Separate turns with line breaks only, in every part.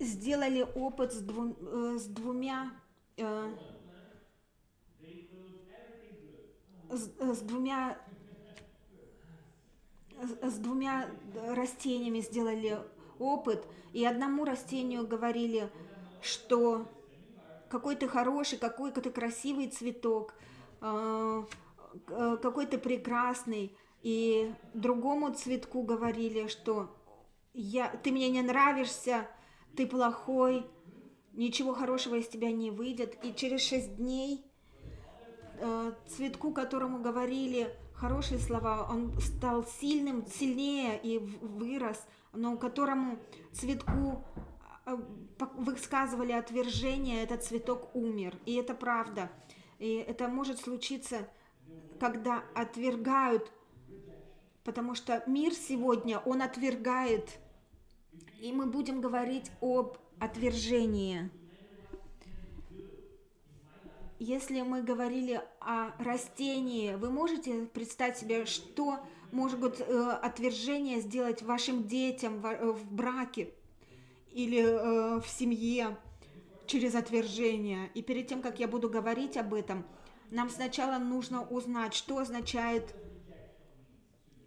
сделали опыт с, двум- э, с двумя э, с, э, с двумя с, двумя растениями сделали опыт, и одному растению говорили, что какой ты хороший, какой ты красивый цветок, э, э, какой ты прекрасный, и другому цветку говорили, что я, ты мне не нравишься, ты плохой, ничего хорошего из тебя не выйдет. И через шесть дней э, цветку, которому говорили хорошие слова, он стал сильным, сильнее и вырос, но которому цветку э, высказывали отвержение, этот цветок умер. И это правда. И это может случиться, когда отвергают, потому что мир сегодня, он отвергает. И мы будем говорить об отвержении. Если мы говорили о растении, вы можете представить себе, что может э, отвержение сделать вашим детям в, э, в браке или э, в семье через отвержение. И перед тем, как я буду говорить об этом, нам сначала нужно узнать, что означает,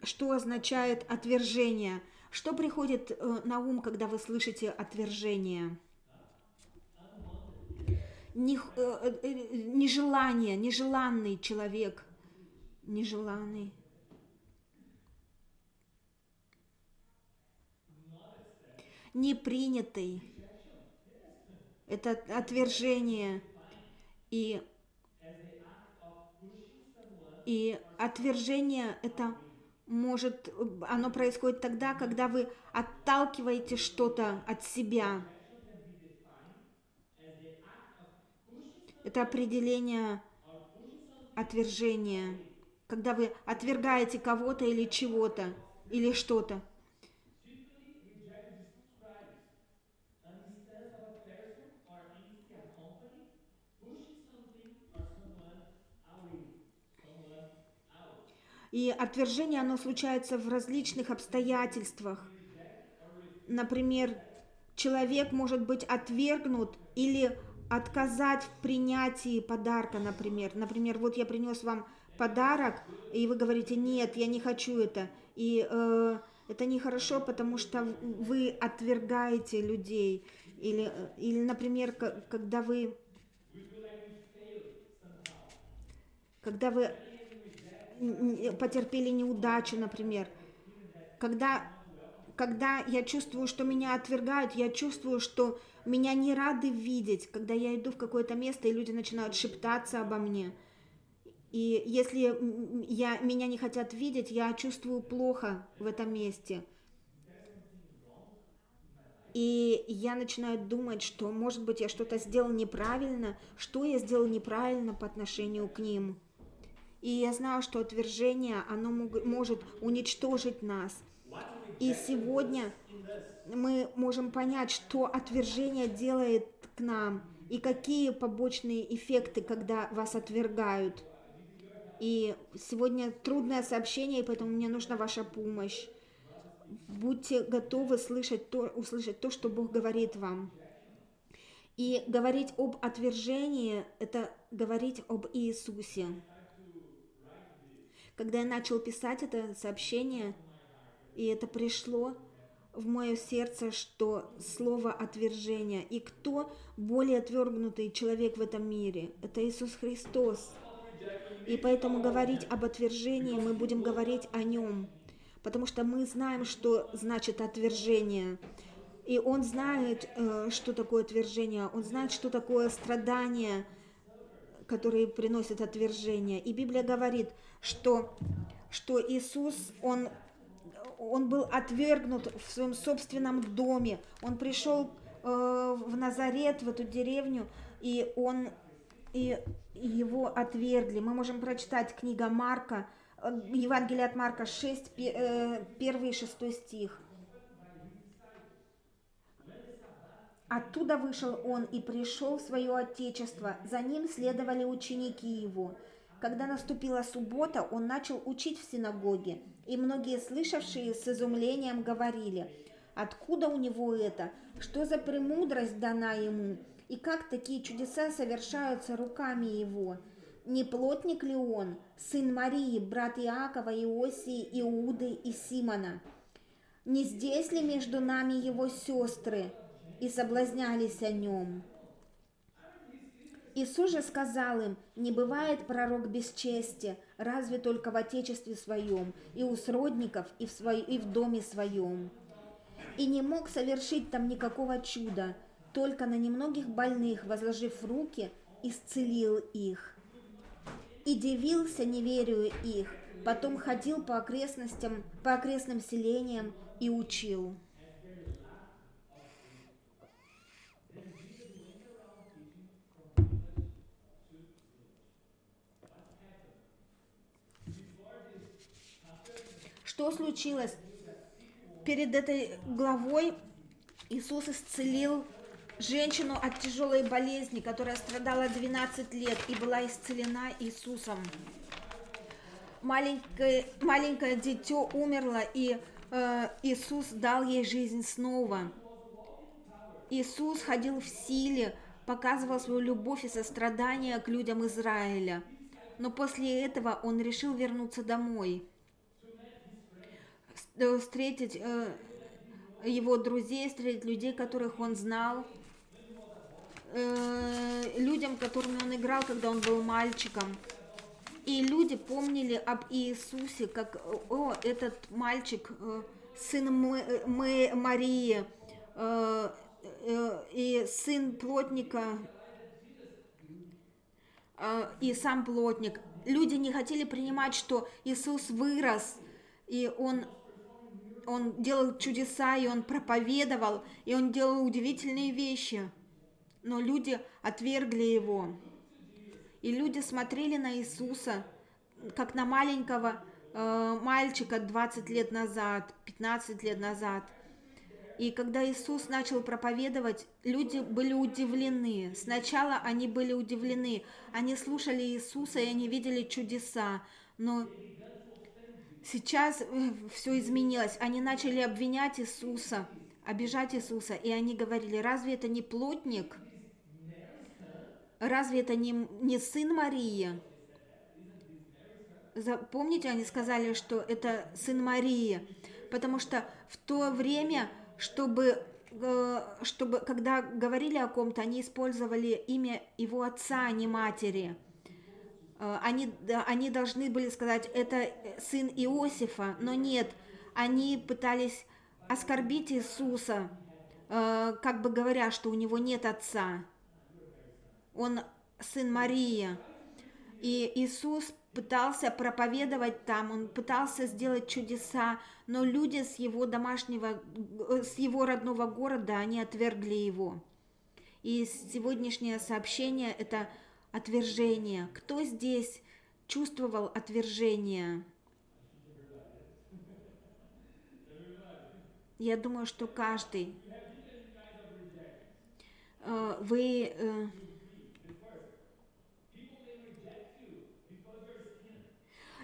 что означает отвержение. Что приходит э, на ум, когда вы слышите отвержение? э, э, нежелание, нежеланный человек, нежеланный. Непринятый. Это отвержение. И, и отвержение это может, оно происходит тогда, когда вы отталкиваете что-то от себя Это определение отвержения, когда вы отвергаете кого-то или чего-то, или что-то. И отвержение, оно случается в различных обстоятельствах. Например, человек может быть отвергнут или отказать в принятии подарка, например. Например, вот я принес вам подарок, и вы говорите, нет, я не хочу это. И э, это нехорошо, потому что вы отвергаете людей. Или, или например, когда вы... Когда вы потерпели неудачу, например. Когда когда я чувствую, что меня отвергают, я чувствую, что меня не рады видеть, когда я иду в какое-то место, и люди начинают шептаться обо мне. И если я, меня не хотят видеть, я чувствую плохо в этом месте. И я начинаю думать, что, может быть, я что-то сделал неправильно, что я сделал неправильно по отношению к ним. И я знаю, что отвержение, оно может уничтожить нас – и сегодня мы можем понять, что отвержение делает к нам и какие побочные эффекты, когда вас отвергают. И сегодня трудное сообщение, и поэтому мне нужна ваша помощь. Будьте готовы слышать то, услышать то, что Бог говорит вам. И говорить об отвержении – это говорить об Иисусе. Когда я начал писать это сообщение – и это пришло в мое сердце, что слово отвержения. И кто более отвергнутый человек в этом мире? Это Иисус Христос. И поэтому говорить об отвержении мы будем говорить о нем. Потому что мы знаем, что значит отвержение. И он знает, э, что такое отвержение. Он знает, что такое страдание, которые приносят отвержение. И Библия говорит, что, что Иисус, Он он был отвергнут в своем собственном доме. Он пришел э, в Назарет, в эту деревню, и он и его отвергли. Мы можем прочитать книга Марка, э, Евангелие от Марка 6, э, 1 и 6 стих. Оттуда вышел он и пришел в свое отечество. За ним следовали ученики его. Когда наступила суббота, он начал учить в синагоге, и многие слышавшие с изумлением говорили, Откуда у него это? Что за премудрость дана ему? И как такие чудеса совершаются руками его? Не плотник ли он, сын Марии, брат Иакова, Иосии, Иуды и Симона? Не здесь ли между нами его сестры? И соблазнялись о нем. Иисус же сказал им, не бывает пророк без чести, разве только в отечестве своем, и у сродников, и в, свой, и в доме своем. И не мог совершить там никакого чуда, только на немногих больных, возложив руки, исцелил их. И дивился неверию их, потом ходил по окрестностям, по окрестным селениям и учил. Что случилось? Перед этой главой Иисус исцелил женщину от тяжелой болезни, которая страдала 12 лет и была исцелена Иисусом. Маленькое, маленькое дитё умерло, и э, Иисус дал ей жизнь снова. Иисус ходил в силе, показывал свою любовь и сострадание к людям Израиля. Но после этого он решил вернуться домой. Э, встретить э, его друзей, встретить людей, которых он знал, э, людям, которыми он играл, когда он был мальчиком. И люди помнили об Иисусе, как, о, этот мальчик, сын мы, Марии, и сын плотника, и сам плотник. Люди не хотели принимать, что Иисус вырос, и он он делал чудеса, и он проповедовал, и он делал удивительные вещи. Но люди отвергли его. И люди смотрели на Иисуса, как на маленького э, мальчика 20 лет назад, 15 лет назад. И когда Иисус начал проповедовать, люди были удивлены. Сначала они были удивлены. Они слушали Иисуса, и они видели чудеса. Но Сейчас э, все изменилось. Они начали обвинять Иисуса, обижать Иисуса, и они говорили, разве это не плотник? Разве это не, не сын Марии? Помните, они сказали, что это сын Марии, потому что в то время, чтобы, э, чтобы когда говорили о ком-то, они использовали имя его отца, а не матери. Э, они, они должны были сказать, это сын Иосифа, но нет, они пытались оскорбить Иисуса, э, как бы говоря, что у него нет отца. Он сын Марии. И Иисус пытался проповедовать там, он пытался сделать чудеса, но люди с его домашнего, э, с его родного города, они отвергли его. И сегодняшнее сообщение – это отвержение. Кто здесь чувствовал отвержение? Я думаю, что каждый. Э, вы э,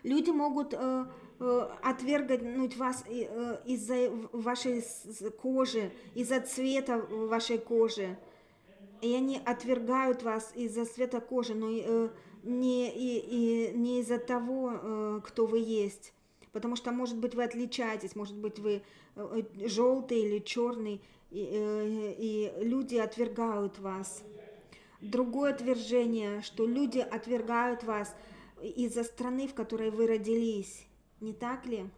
люди могут э, отвергнуть вас из-за вашей кожи, из-за цвета вашей кожи и они отвергают вас из-за цвета кожи, но э, не, и, и, не из-за того, э, кто вы есть. Потому что, может быть, вы отличаетесь, может быть, вы э, желтый или черный, и, э, и люди отвергают вас. Другое отвержение, что люди отвергают вас из-за страны, в которой вы родились. Не так ли?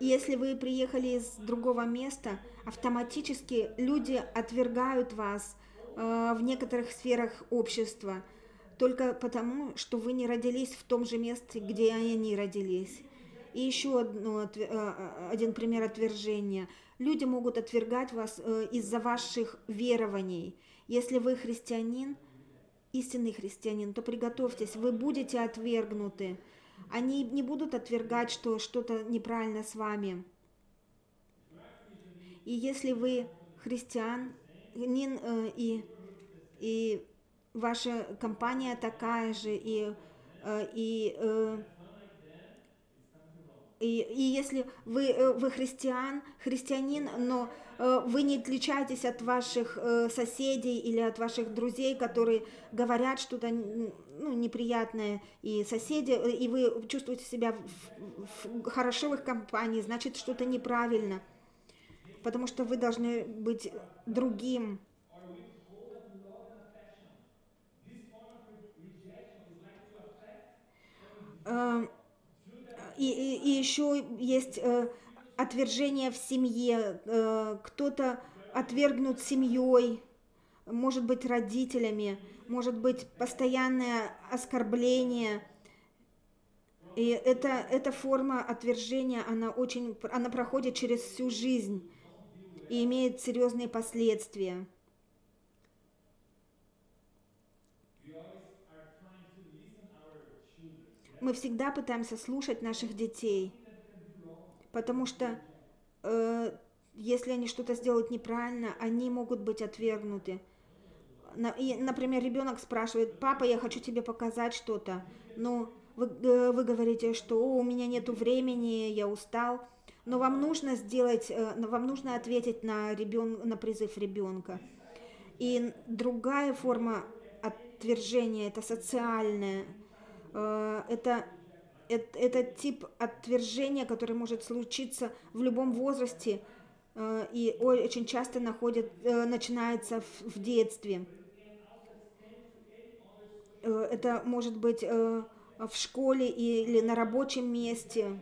Если вы приехали из другого места, автоматически люди отвергают вас э, в некоторых сферах общества только потому, что вы не родились в том же месте, где они родились. И еще одно, э, э, один пример отвержения. Люди могут отвергать вас э, из-за ваших верований. Если вы христианин, истинный христианин, то приготовьтесь, вы будете отвергнуты. Они не будут отвергать, что что-то неправильно с вами. И если вы христиан, э, и, и ваша компания такая же, и, э, и, э, и, и если вы, э, вы христиан, христианин, но э, вы не отличаетесь от ваших э, соседей или от ваших друзей, которые говорят что-то ну, неприятное, и соседи, и вы чувствуете себя в, в, хорошо в их компании, значит что-то неправильно, потому что вы должны быть другим. Uh, и, и, еще есть э, отвержение в семье, э, кто-то отвергнут семьей, может быть родителями, может быть постоянное оскорбление. И это, эта форма отвержения, она очень, она проходит через всю жизнь и имеет серьезные последствия. Мы всегда пытаемся слушать наших детей, потому что э, если они что-то сделают неправильно, они могут быть отвергнуты. И, например, ребенок спрашивает, папа, я хочу тебе показать что-то, но вы, э, вы говорите, что О, у меня нет времени, я устал, но вам нужно сделать, э, вам нужно ответить на, ребен, на призыв ребенка. И другая форма отвержения, это социальная, это, это, это тип отвержения, который может случиться в любом возрасте э, и очень часто находит, э, начинается в, в детстве. Это может быть в школе или на рабочем месте,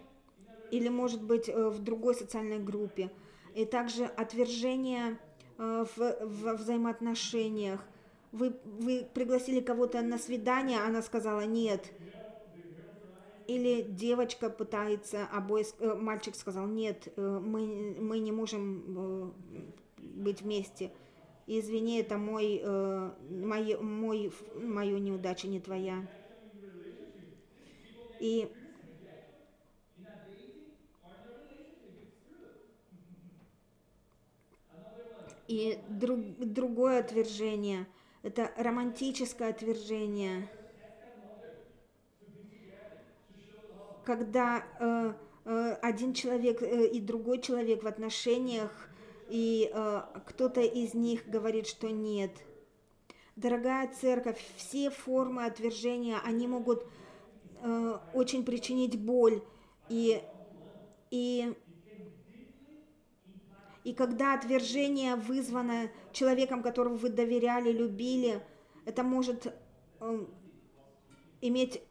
или может быть в другой социальной группе. И также отвержение в, в взаимоотношениях. Вы, вы пригласили кого-то на свидание, она сказала нет или девочка пытается, обои, э, мальчик сказал, нет, э, мы, мы не можем э, быть вместе. Извини, это мой, мой, мой, мою неудача, не твоя. И И друг, другое отвержение – это романтическое отвержение – когда э, э, один человек э, и другой человек в отношениях, и э, кто-то из них говорит, что нет. Дорогая церковь, все формы отвержения, они могут э, очень причинить боль. И, и, и когда отвержение вызвано человеком, которого вы доверяли, любили, это может э, иметь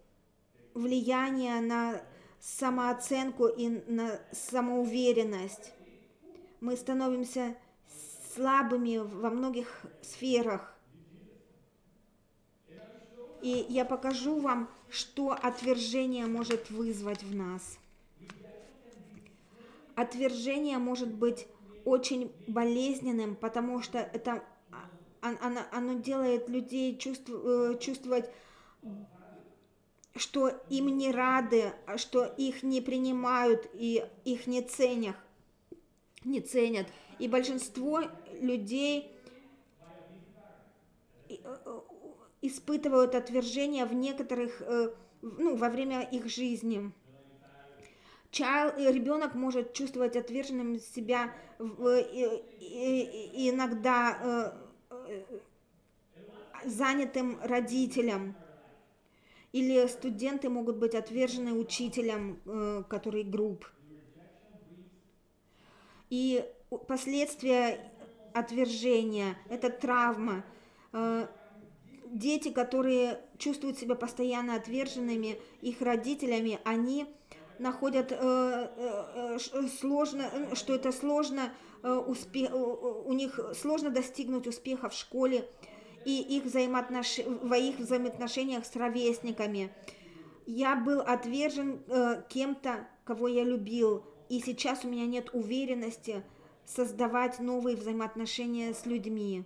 влияние на самооценку и на самоуверенность. Мы становимся слабыми во многих сферах. И я покажу вам, что отвержение может вызвать в нас. Отвержение может быть очень болезненным, потому что это а, оно, оно делает людей чувств, чувствовать что им не рады, а что их не принимают и их не ценят. Не ценят. И большинство людей э, э, испытывают отвержение в некоторых, э, ну, во время их жизни. Child, ребенок может чувствовать отверженным себя иногда занятым родителям или студенты могут быть отвержены учителем, э, который групп. И последствия отвержения – это травма. Э, дети, которые чувствуют себя постоянно отверженными их родителями, они находят э, сложно, что это сложно, у них сложно достигнуть успеха в школе, и их взаимоотнош... в их взаимоотношениях с ровесниками. Я был отвержен э, кем-то, кого я любил, и сейчас у меня нет уверенности создавать новые взаимоотношения с людьми.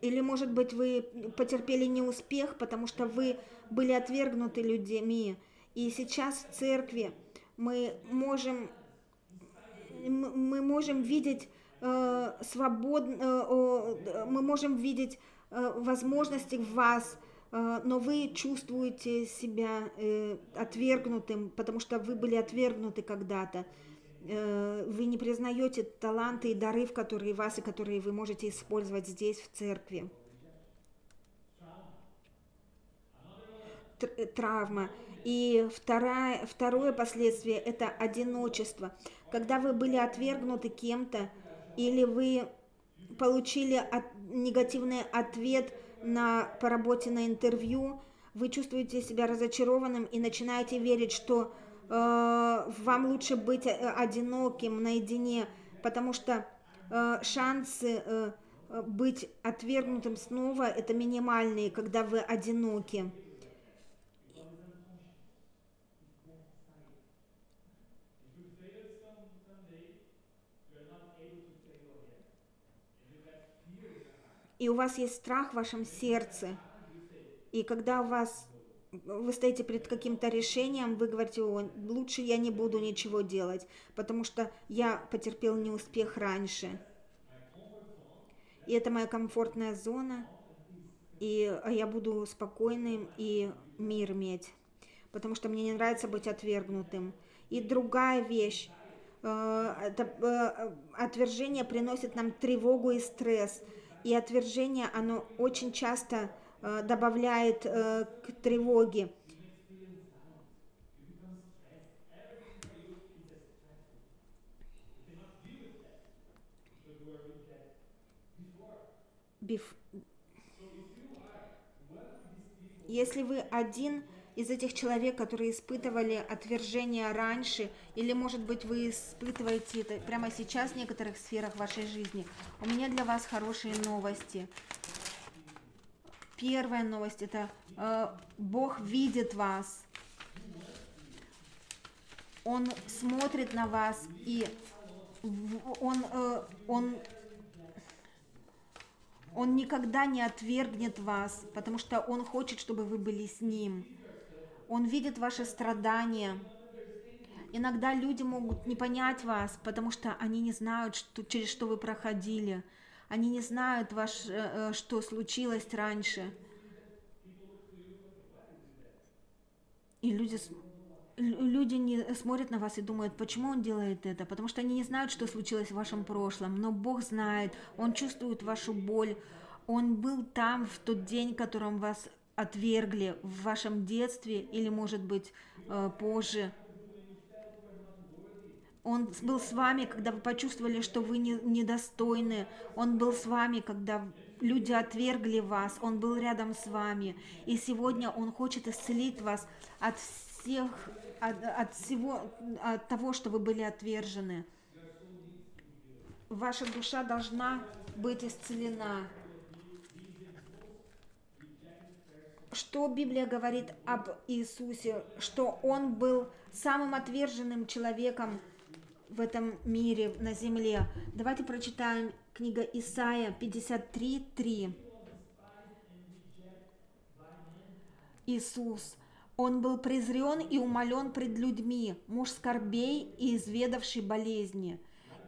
Или, может быть, вы потерпели неуспех, потому что вы были отвергнуты людьми. И сейчас в церкви мы можем, мы можем видеть свободно, мы можем видеть возможности в вас, э, но вы чувствуете себя э, отвергнутым, потому что вы были отвергнуты когда-то. Э, вы не признаете таланты и дары, в которые вас и которые вы можете использовать здесь, в церкви. Травма. И второе, второе последствие – это одиночество. Когда вы были отвергнуты кем-то, или вы получили от, негативный ответ на, по работе на интервью, вы чувствуете себя разочарованным и начинаете верить, что э, вам лучше быть э, одиноким наедине, потому что э, шансы э, быть отвергнутым снова это минимальные, когда вы одиноки. И у вас есть страх в вашем сердце, и когда у вас вы стоите перед каким-то решением, вы говорите, О, лучше я не буду ничего делать, потому что я потерпел неуспех раньше. И это моя комфортная зона, и я буду спокойным и мир иметь, потому что мне не нравится быть отвергнутым. И другая вещь, э, это э, отвержение приносит нам тревогу и стресс – и отвержение, оно очень часто э, добавляет э, к тревоге. Биф. Если вы один из этих человек, которые испытывали отвержение раньше, или, может быть, вы испытываете это прямо сейчас в некоторых сферах вашей жизни, у меня для вас хорошие новости. Первая новость – это э, Бог видит вас. Он смотрит на вас, и он, э, он он никогда не отвергнет вас, потому что Он хочет, чтобы вы были с Ним. Он видит ваши страдания. Иногда люди могут не понять вас, потому что они не знают, что, через что вы проходили. Они не знают, ваш, э, э, что случилось раньше. И люди, люди не смотрят на вас и думают, почему он делает это, потому что они не знают, что случилось в вашем прошлом, но Бог знает, Он чувствует вашу боль, Он был там в тот день, которым вас отвергли в вашем детстве или, может быть, э, позже. Он был с вами, когда вы почувствовали, что вы не, недостойны. Он был с вами, когда люди отвергли вас. Он был рядом с вами. И сегодня Он хочет исцелить вас от всех, от, от всего, от того, что вы были отвержены. Ваша душа должна быть исцелена. Что Библия говорит об Иисусе, что Он был самым отверженным человеком в этом мире, на земле. Давайте прочитаем книга Исаия 53.3. Иисус, Он был презрен и умолен пред людьми, муж скорбей и изведавший болезни.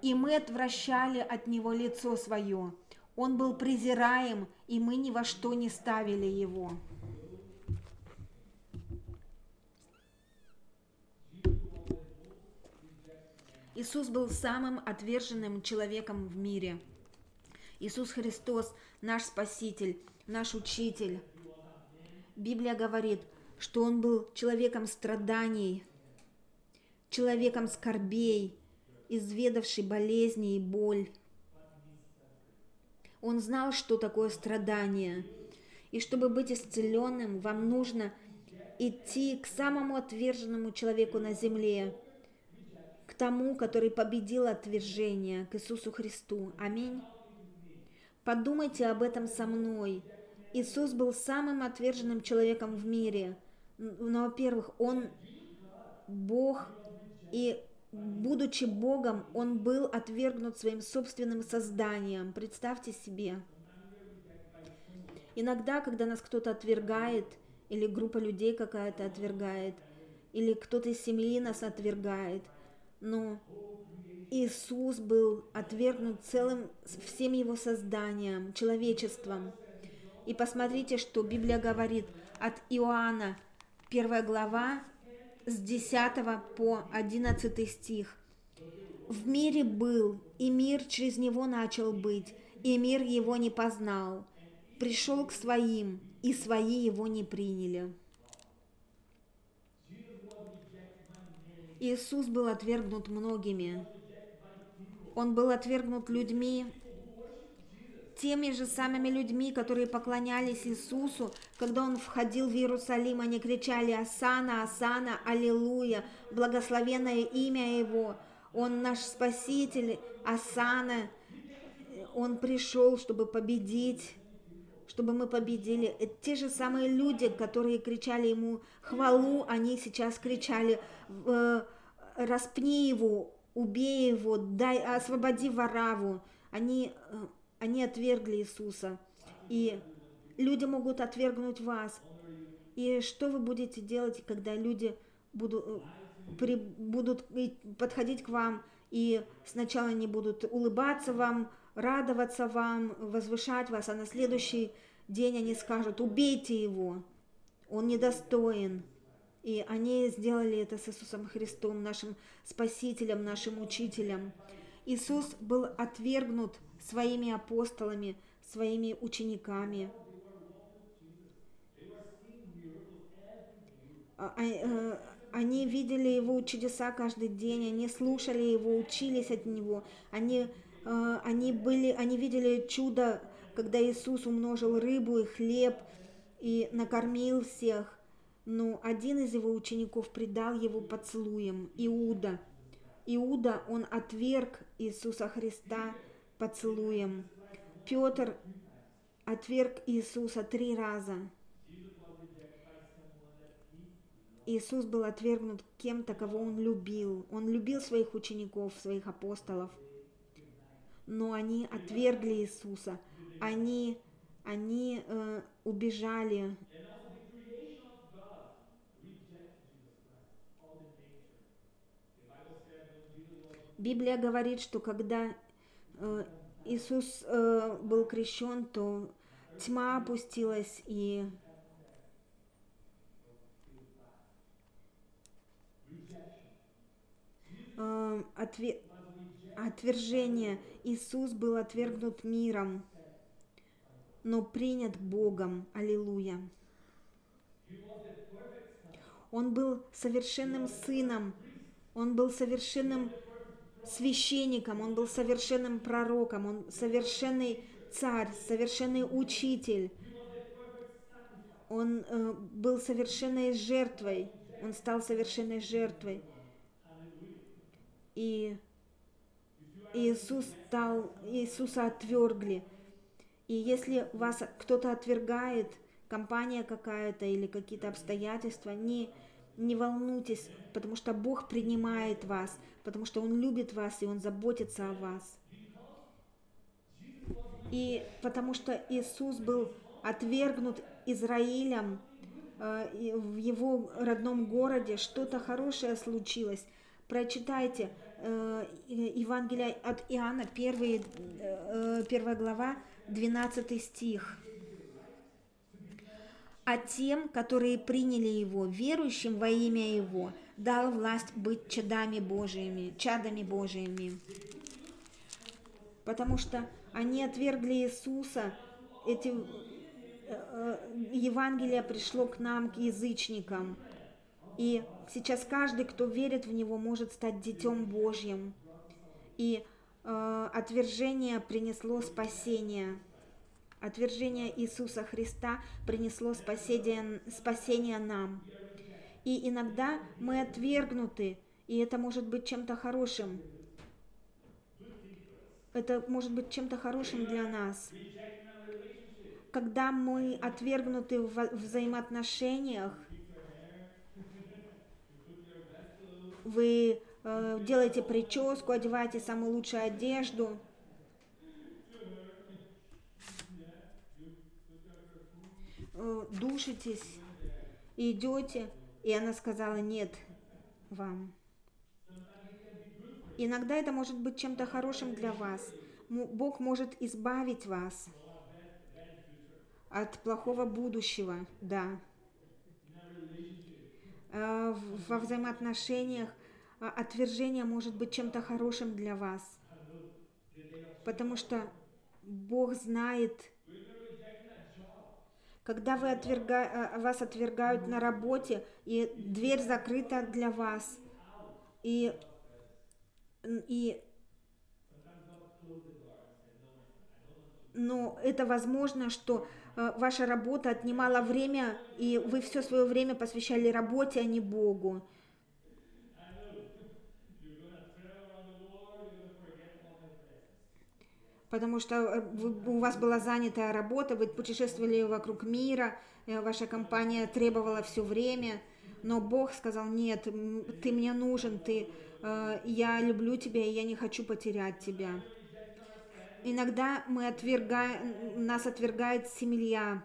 И мы отвращали от Него лицо свое. Он был презираем, и мы ни во что не ставили Его. Иисус был самым отверженным человеком в мире. Иисус Христос – наш Спаситель, наш Учитель. Библия говорит, что Он был человеком страданий, человеком скорбей, изведавший болезни и боль. Он знал, что такое страдание. И чтобы быть исцеленным, вам нужно идти к самому отверженному человеку на земле – к тому, который победил отвержение, к Иисусу Христу. Аминь. Подумайте об этом со мной. Иисус был самым отверженным человеком в мире. Но, во-первых, Он Бог, и будучи Богом, Он был отвергнут своим собственным созданием. Представьте себе. Иногда, когда нас кто-то отвергает, или группа людей какая-то отвергает, или кто-то из семьи нас отвергает, но Иисус был отвергнут целым всем его созданием, человечеством. И посмотрите, что Библия говорит от Иоанна, первая глава, с 10 по 11 стих. «В мире был, и мир через него начал быть, и мир его не познал. Пришел к своим, и свои его не приняли». Иисус был отвергнут многими. Он был отвергнут людьми, теми же самыми людьми, которые поклонялись Иисусу, когда Он входил в Иерусалим, они кричали «Асана, Асана, Аллилуйя, благословенное имя Его, Он наш Спаситель, Асана». Он пришел, чтобы победить, чтобы мы победили. Те же самые люди, которые кричали Ему хвалу, они сейчас кричали «Распни Его, убей Его, дай, освободи Вараву». Они э, они отвергли Иисуса. И люди могут отвергнуть вас. И что вы будете делать, когда люди будут, э, при, будут подходить к вам и сначала они будут улыбаться вам, радоваться вам, возвышать вас, а на следующий день они скажут, убейте его, он недостоин. И они сделали это с Иисусом Христом, нашим Спасителем, нашим Учителем. Иисус был отвергнут своими апостолами, своими учениками. А, а, э, они видели его чудеса каждый день, они слушали его, учились от него, они, э, они, были, они видели чудо, когда Иисус умножил рыбу и хлеб и накормил всех. Но один из его учеников предал его поцелуем, Иуда. Иуда, он отверг Иисуса Христа, поцелуем. Петр отверг Иисуса три раза. Иисус был отвергнут кем-то, кого он любил. Он любил своих учеников, своих апостолов. Но они отвергли Иисуса. Они, они э, убежали. Библия говорит, что когда Э, Иисус э, был крещен, то тьма опустилась и э, отве... отвержение. Иисус был отвергнут миром, но принят Богом. Аллилуйя. Он был совершенным сыном, он был совершенным священником, он был совершенным пророком, он совершенный царь, совершенный учитель. Он э, был совершенной жертвой, он стал совершенной жертвой. И Иисус стал, Иисуса отвергли. И если вас кто-то отвергает, компания какая-то или какие-то обстоятельства, не, не волнуйтесь, потому что Бог принимает вас, потому что Он любит вас и Он заботится о вас. И потому что Иисус был отвергнут Израилем э, в его родном городе, что-то хорошее случилось. Прочитайте э, Евангелие от Иоанна, 1, э, 1 глава, 12 стих а тем, которые приняли Его, верующим во имя Его, дал власть быть чадами Божьими, чадами Божьими. Потому что они отвергли Иисуса, эти э, э, Евангелие пришло к нам, к язычникам. И сейчас каждый, кто верит в Него, может стать детем Божьим. И э, отвержение принесло спасение. Отвержение Иисуса Христа принесло спасение, спасение нам. И иногда мы отвергнуты, и это может быть чем-то хорошим. Это может быть чем-то хорошим для нас. Когда мы отвергнуты в взаимоотношениях, вы э, делаете прическу, одеваете самую лучшую одежду – Э, душитесь, идете, и она сказала нет вам. Иногда это может быть чем-то хорошим для вас. Бог может избавить вас от плохого будущего, да. Э, во взаимоотношениях а, отвержение может быть чем-то хорошим для вас. Потому что Бог знает, когда вы отверга... Э, вас отвергают на работе, и дверь закрыта для вас, и, и но это возможно, что э, ваша работа отнимала время, и вы все свое время посвящали работе, а не Богу. Потому что э, у вас была занятая работа, вы путешествовали вокруг мира, э, ваша компания требовала все время, но Бог сказал, нет, ты мне нужен, ты, я люблю тебя, и я не хочу потерять тебя. Иногда мы отвергаем, нас отвергает семья.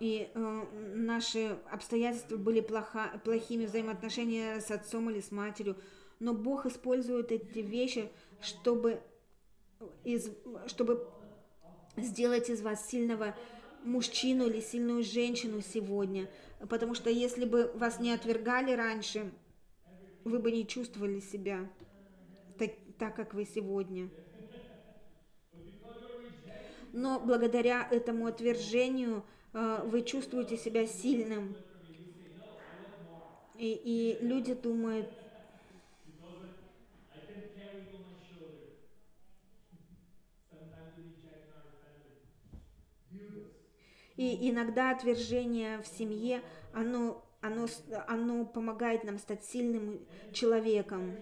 И э, наши обстоятельства были плохо, плохими, взаимоотношения с отцом или с матерью. Но Бог использует эти вещи, чтобы, из, чтобы сделать из вас сильного мужчину или сильную женщину сегодня. Потому что если бы вас не отвергали раньше, вы бы не чувствовали себя так, так как вы сегодня. Но благодаря этому отвержению э, вы чувствуете себя сильным. И, и люди думают, И иногда отвержение в семье, оно, оно, оно помогает нам стать сильным человеком.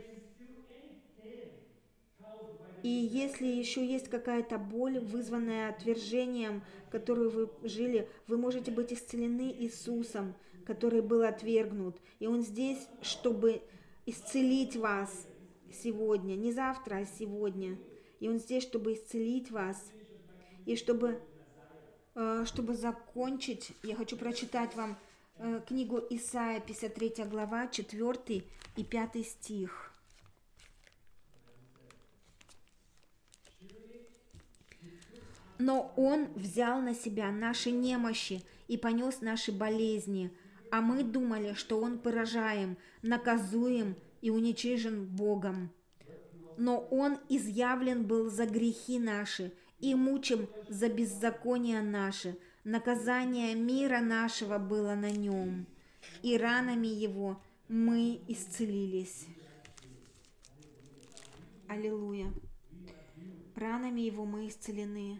И если еще есть какая-то боль, вызванная отвержением, которую вы жили, вы можете быть исцелены Иисусом, который был отвергнут. И Он здесь, чтобы исцелить вас сегодня, не завтра, а сегодня. И Он здесь, чтобы исцелить вас. И чтобы, чтобы закончить, я хочу прочитать вам э, книгу Исаия, 53 глава, 4 и 5 стих. Но Он взял на себя наши немощи и понес наши болезни, а мы думали, что Он поражаем, наказуем и уничижен Богом. Но Он изъявлен был за грехи наши и мучим за беззакония наши. Наказание мира нашего было на нем, и ранами Его мы исцелились. Аллилуйя. Ранами Его мы исцелены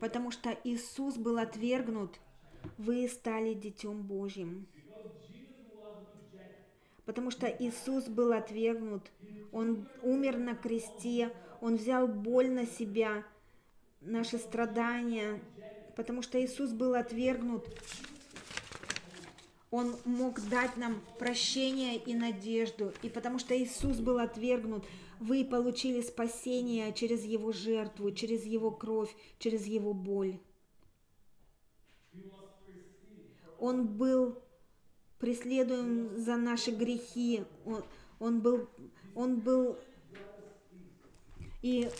потому что Иисус был отвергнут, вы стали Детем Божьим. Потому что Иисус был отвергнут, Он умер на кресте, Он взял боль на себя, наши страдания, потому что Иисус был отвергнут, он мог дать нам прощение и надежду. И потому что Иисус был отвергнут, вы получили спасение через Его жертву, через Его кровь, через Его боль. Он был преследуем за наши грехи. Он, он был, он был и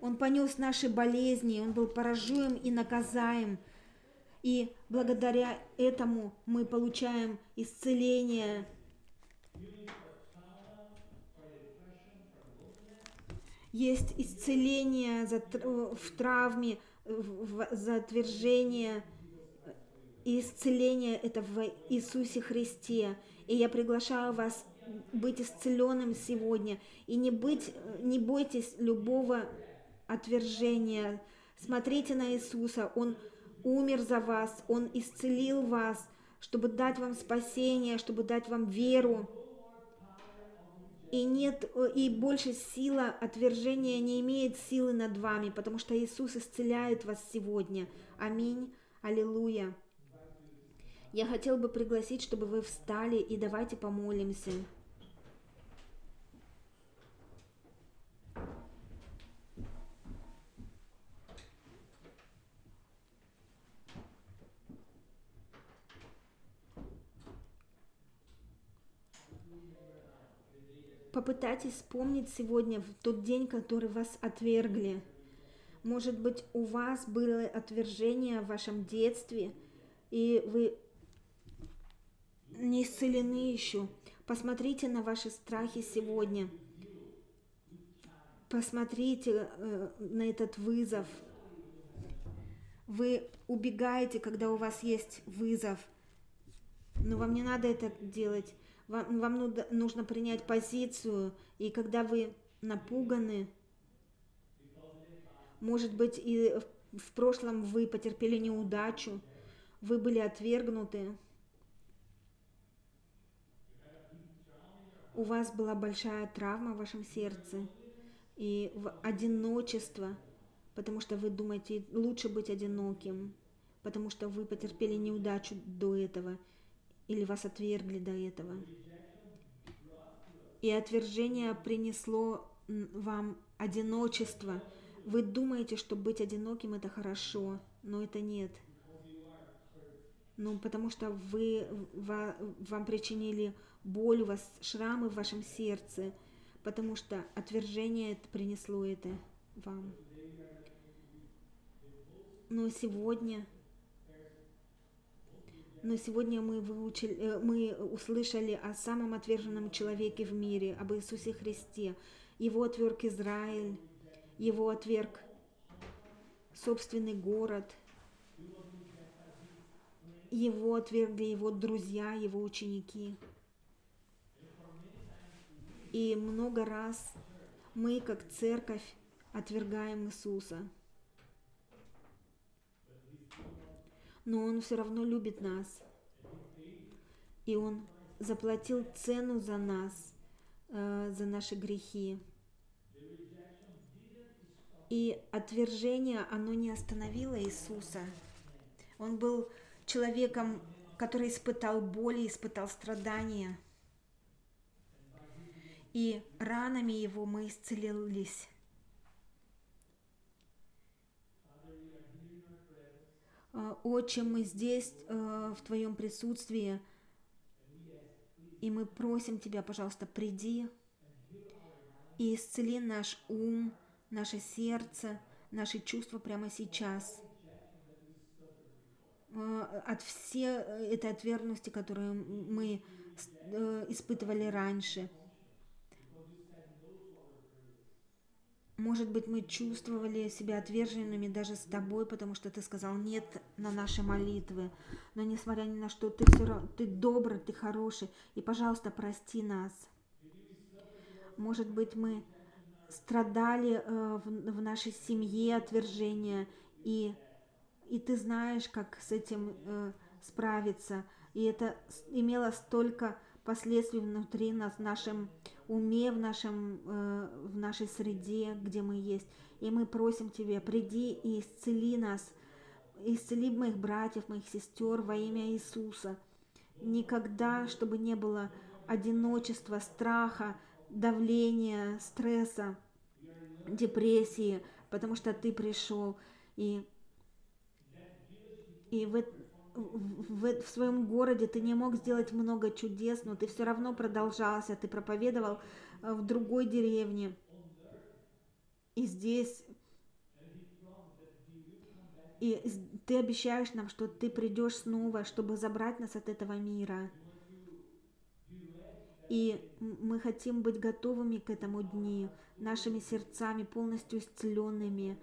он понес наши болезни, он был поражаем и наказаем – и благодаря этому мы получаем исцеление. Есть исцеление в травме, в затвержение. И исцеление это в Иисусе Христе. И я приглашаю вас быть исцеленным сегодня. И не, быть, не бойтесь любого отвержения. Смотрите на Иисуса. Он умер за вас, Он исцелил вас, чтобы дать вам спасение, чтобы дать вам веру. И нет, и больше сила отвержения не имеет силы над вами, потому что Иисус исцеляет вас сегодня. Аминь. Аллилуйя. Я хотел бы пригласить, чтобы вы встали и давайте помолимся. Попытайтесь вспомнить сегодня в тот день, который вас отвергли. Может быть, у вас было отвержение в вашем детстве, и вы не исцелены еще. Посмотрите на ваши страхи сегодня. Посмотрите э, на этот вызов. Вы убегаете, когда у вас есть вызов. Но вам не надо это делать. Вам, вам нужно принять позицию. И когда вы напуганы, может быть, и в прошлом вы потерпели неудачу, вы были отвергнуты, у вас была большая травма в вашем сердце и в одиночество, потому что вы думаете, лучше быть одиноким, потому что вы потерпели неудачу до этого или вас отвергли до этого. И отвержение принесло вам одиночество – вы думаете, что быть одиноким это хорошо, но это нет. Ну, потому что вы, вам причинили боль, у вас шрамы в вашем сердце, потому что отвержение принесло это вам. Но сегодня, но сегодня мы, выучили, э, мы услышали о самом отверженном человеке в мире, об Иисусе Христе. Его отверг Израиль, его отверг собственный город, его отвергли его друзья, его ученики. И много раз мы, как церковь, отвергаем Иисуса. Но Он все равно любит нас. И Он заплатил цену за нас, э, за наши грехи. И отвержение, оно не остановило Иисуса. Он был человеком, который испытал боли, испытал страдания. И ранами его мы исцелились. Отче, мы здесь, э, в Твоем присутствии, и мы просим Тебя, пожалуйста, приди и исцели наш ум, наше сердце, наши чувства прямо сейчас. Э, от всей этой отвергности, которую мы э, испытывали раньше. Может быть, мы чувствовали себя отверженными даже с тобой, потому что ты сказал нет на наши молитвы. Но несмотря ни на что, ты все равно, ты добрый, ты хороший. И, пожалуйста, прости нас. Может быть, мы страдали э, в, в нашей семье отвержения, и, и ты знаешь, как с этим э, справиться. И это имело столько последствий внутри нас, в нашем уме, в, нашем, э, в нашей среде, где мы есть. И мы просим Тебя, приди и исцели нас, исцели моих братьев, моих сестер во имя Иисуса. Никогда, чтобы не было одиночества, страха, давления, стресса, депрессии, потому что ты пришел и, и в, в, в своем городе ты не мог сделать много чудес, но ты все равно продолжался, ты проповедовал э, в другой деревне. И здесь и ты обещаешь нам, что ты придешь снова, чтобы забрать нас от этого мира. И мы хотим быть готовыми к этому дню, нашими сердцами полностью исцеленными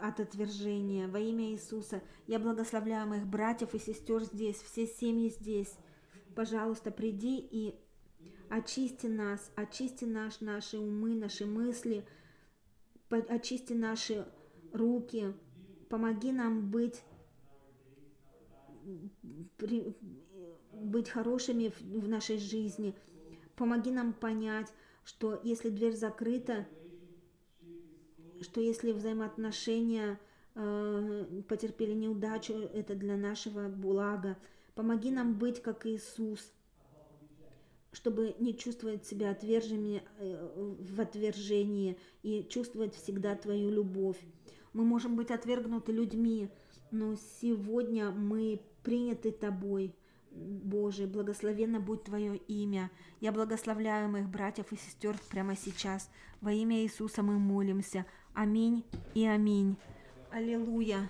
от отвержения. Во имя Иисуса я благословляю моих братьев и сестер здесь, все семьи здесь. Пожалуйста, приди и очисти нас, очисти наш, наши умы, наши мысли, очисти наши руки, помоги нам быть быть хорошими в нашей жизни. Помоги нам понять, что если дверь закрыта, что если взаимоотношения э, потерпели неудачу, это для нашего блага. Помоги нам быть как Иисус, чтобы не чувствовать себя отверженными э, в отвержении и чувствовать всегда Твою любовь. Мы можем быть отвергнуты людьми, но сегодня мы приняты Тобой Божий, благословенно будь Твое имя. Я благословляю моих братьев и сестер прямо сейчас. Во имя Иисуса мы молимся. Аминь и аминь. Аллилуйя.